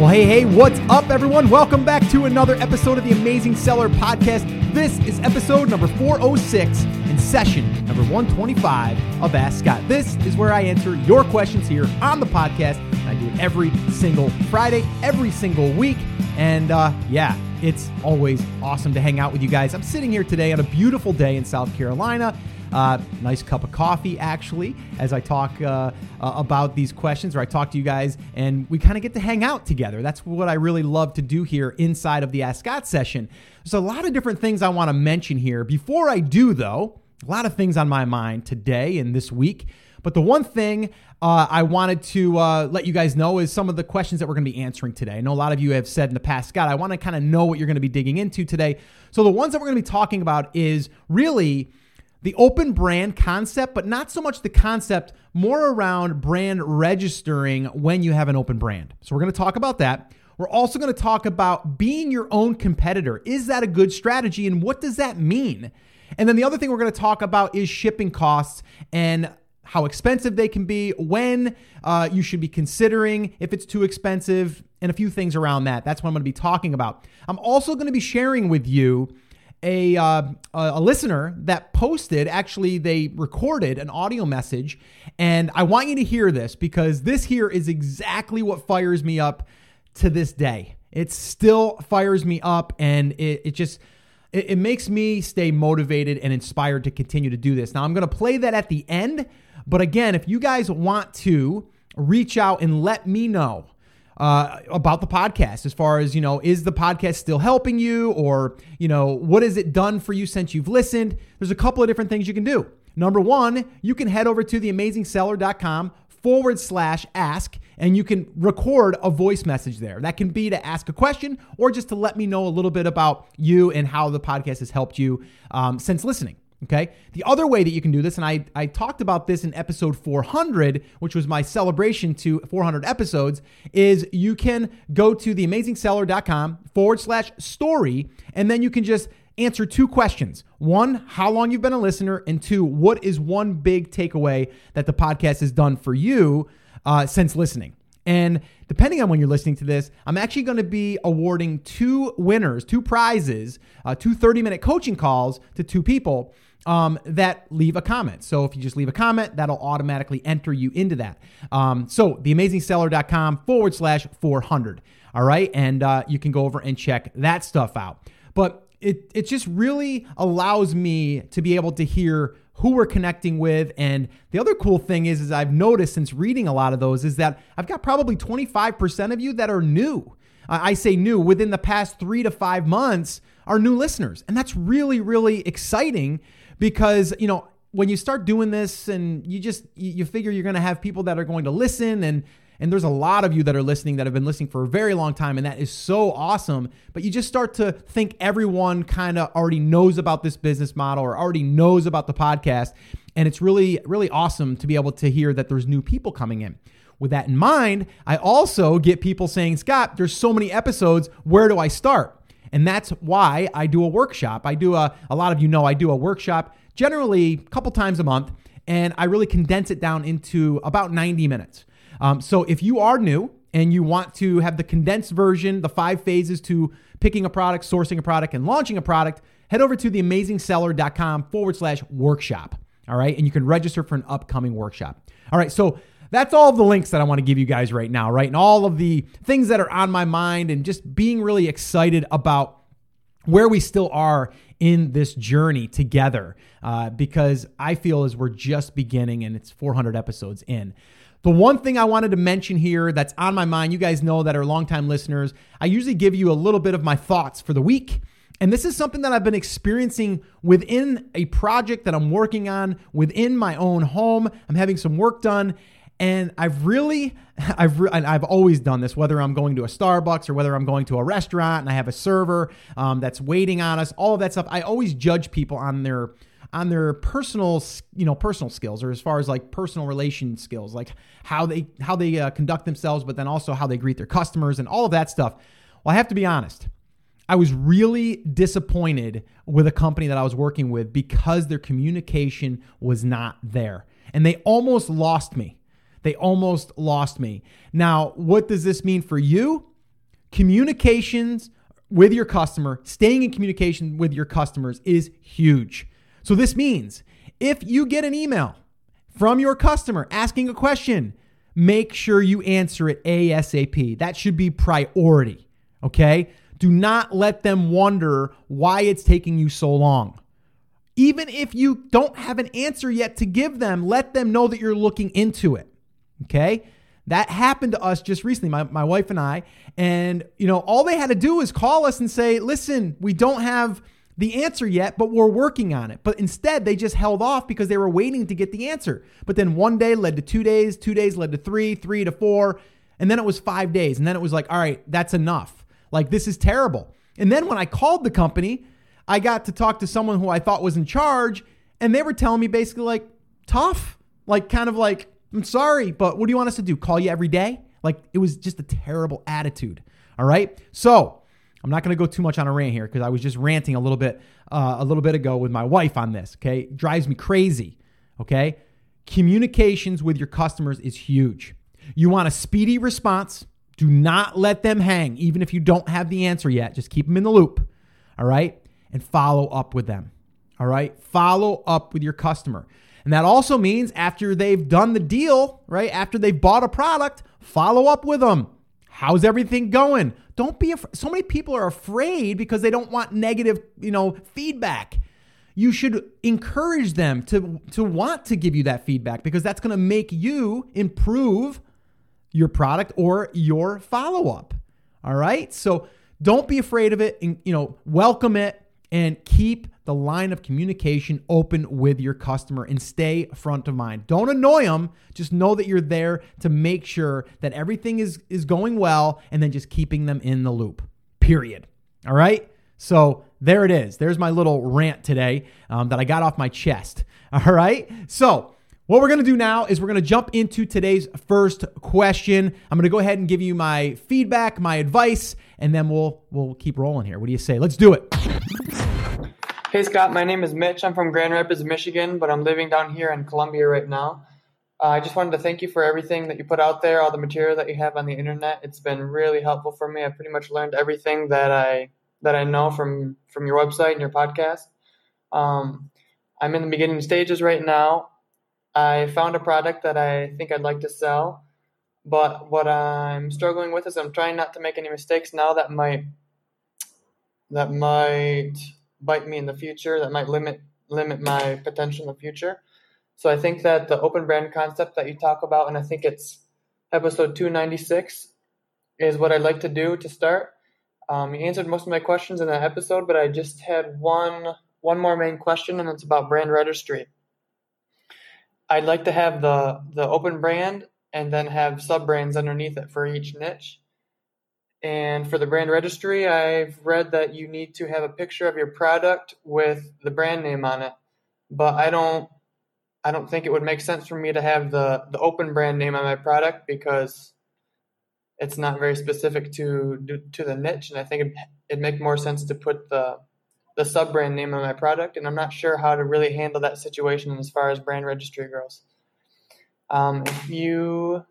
Well, hey, hey, what's up, everyone? Welcome back to another episode of the Amazing Seller Podcast. This is episode number 406 and session number 125 of Ask Scott. This is where I answer your questions here on the podcast. I do it every single Friday, every single week. And uh, yeah, it's always awesome to hang out with you guys. I'm sitting here today on a beautiful day in South Carolina. Uh, nice cup of coffee, actually, as I talk uh, uh, about these questions, or I talk to you guys, and we kind of get to hang out together. That's what I really love to do here inside of the Ask Scott session. There's a lot of different things I want to mention here. Before I do, though, a lot of things on my mind today and this week. But the one thing uh, I wanted to uh, let you guys know is some of the questions that we're going to be answering today. I know a lot of you have said in the past, Scott, I want to kind of know what you're going to be digging into today. So the ones that we're going to be talking about is really the open brand concept, but not so much the concept, more around brand registering when you have an open brand. So we're going to talk about that. We're also going to talk about being your own competitor. Is that a good strategy and what does that mean? And then the other thing we're going to talk about is shipping costs and how expensive they can be, when uh, you should be considering if it's too expensive, and a few things around that. That's what I'm going to be talking about. I'm also going to be sharing with you a uh, a listener that posted actually they recorded an audio message and I want you to hear this because this here is exactly what fires me up to this day. It still fires me up and it, it just it, it makes me stay motivated and inspired to continue to do this. Now I'm going to play that at the end, but again, if you guys want to reach out and let me know uh, about the podcast as far as you know is the podcast still helping you? Or you know what has it done for you since you've listened? There's a couple of different things you can do. Number one you can head over to theamazingseller.com forward slash ask and you can record a voice message there. That can be to ask a question or just to let me know a little bit about you and how the podcast has helped you um, since listening Okay. The other way that you can do this, and I, I talked about this in episode 400, which was my celebration to 400 episodes, is you can go to theamazingseller.com forward slash story, and then you can just answer two questions. One, how long you've been a listener, and two, what is one big takeaway that the podcast has done for you uh, since listening? And depending on when you're listening to this, I'm actually going to be awarding two winners, two prizes, uh, two 30 minute coaching calls to two people um, that leave a comment. So if you just leave a comment, that'll automatically enter you into that. Um, so theamazingseller.com forward slash 400. All right. And uh, you can go over and check that stuff out. But it, it just really allows me to be able to hear who we're connecting with. And the other cool thing is, is I've noticed since reading a lot of those is that I've got probably 25% of you that are new. I say new within the past three to five months are new listeners. And that's really, really exciting because, you know, when you start doing this and you just you figure you're going to have people that are going to listen and and there's a lot of you that are listening that have been listening for a very long time and that is so awesome but you just start to think everyone kind of already knows about this business model or already knows about the podcast. And it's really really awesome to be able to hear that there's new people coming in. With that in mind i also get people saying scott there's so many episodes. Where do i start and that's why I do a workshop. I do a, a lot of you know, I do a workshop generally a couple times a month, and I really condense it down into about 90 minutes. Um, so if you are new and you want to have the condensed version, the five phases to picking a product, sourcing a product, and launching a product, head over to theamazingseller.com forward slash workshop. All right. And you can register for an upcoming workshop. All right. So that's all the links that I want to give you guys right now, right? And all of the things that are on my mind and just being really excited about where we still are in this journey together uh, because I feel as we're just beginning and it's 400 episodes in. The one thing I wanted to mention here that's on my mind, you guys know that are longtime listeners, I usually give you a little bit of my thoughts for the week. And this is something that I've been experiencing within a project that I'm working on within my own home. I'm having some work done and I've really, I've, re- I've always done this, whether I'm going to a Starbucks or whether I'm going to a restaurant and I have a server um, that's waiting on us, all of that stuff. I always judge people on their, on their personal, you know, personal skills, or as far as like personal relation skills, like how they, how they uh, conduct themselves, but then also how they greet their customers and all of that stuff. Well, I have to be honest. I was really disappointed with a company that I was working with because their communication was not there. And they almost lost me. They almost lost me. Now, what does this mean for you? Communications with your customer, staying in communication with your customers is huge. So this means if you get an email from your customer asking a question, make sure you answer it ASAP. That should be priority. Okay? Do not let them wonder why it's taking you so long. Even if you don't have an answer yet to give them, let them know that you're looking into it. Okay? That happened to us just recently, my, my wife and I. And, you know, all they had to do was call us and say, listen, we don't have the answer yet, but we're working on it. But instead, they just held off because they were waiting to get the answer. But then one day led to two days, two days led to three, three to four. And then it was five days. And then it was like, all right, that's enough. Like, this is terrible. And then when I called the company, I got to talk to someone who I thought was in charge, and they were telling me basically, like, tough. Like, kind of like, I'm sorry, but what do you want us to do? Call you every day? Like, it was just a terrible attitude. All right. So, I'm not going to go too much on a rant here because I was just ranting a little bit uh, a little bit ago with my wife on this. Okay, it drives me crazy. Okay, communications with your customers is huge. You want a speedy response. Do not let them hang, even if you don't have the answer yet. Just keep them in the loop. All right, and follow up with them. All right, follow up with your customer. And that also means after they've done the deal, right? After they've bought a product, follow up with them. How's everything going? Don't be afraid. So many people are afraid because they don't want negative, you know, feedback. You should encourage them to to want to give you that feedback because that's going to make you improve your product or your follow-up. All right? So don't be afraid of it and you know, welcome it and keep the line of communication open with your customer and stay front of mind. Don't annoy them. Just know that you're there to make sure that everything is, is going well and then just keeping them in the loop, period. All right? So there it is. There's my little rant today um, that I got off my chest. All right? So, what we're going to do now is we're going to jump into today's first question. I'm going to go ahead and give you my feedback, my advice, and then we'll we'll keep rolling here. What do you say? Let's do it. Hey Scott, my name is Mitch. I'm from Grand Rapids, Michigan, but I'm living down here in Columbia right now. Uh, I just wanted to thank you for everything that you put out there, all the material that you have on the internet. It's been really helpful for me. I pretty much learned everything that I that I know from from your website and your podcast. Um, I'm in the beginning stages right now. I found a product that I think I'd like to sell, but what I'm struggling with is I'm trying not to make any mistakes now that might that might bite me in the future that might limit limit my potential in the future. So I think that the open brand concept that you talk about, and I think it's episode 296, is what I'd like to do to start. Um, you answered most of my questions in that episode, but I just had one one more main question, and it's about brand registry. I'd like to have the the open brand and then have sub brands underneath it for each niche. And for the brand registry, I've read that you need to have a picture of your product with the brand name on it. But I don't I don't think it would make sense for me to have the the open brand name on my product because it's not very specific to to the niche and I think it, it'd make more sense to put the the sub brand name of my product and I'm not sure how to really handle that situation as far as brand registry goes. Um, if you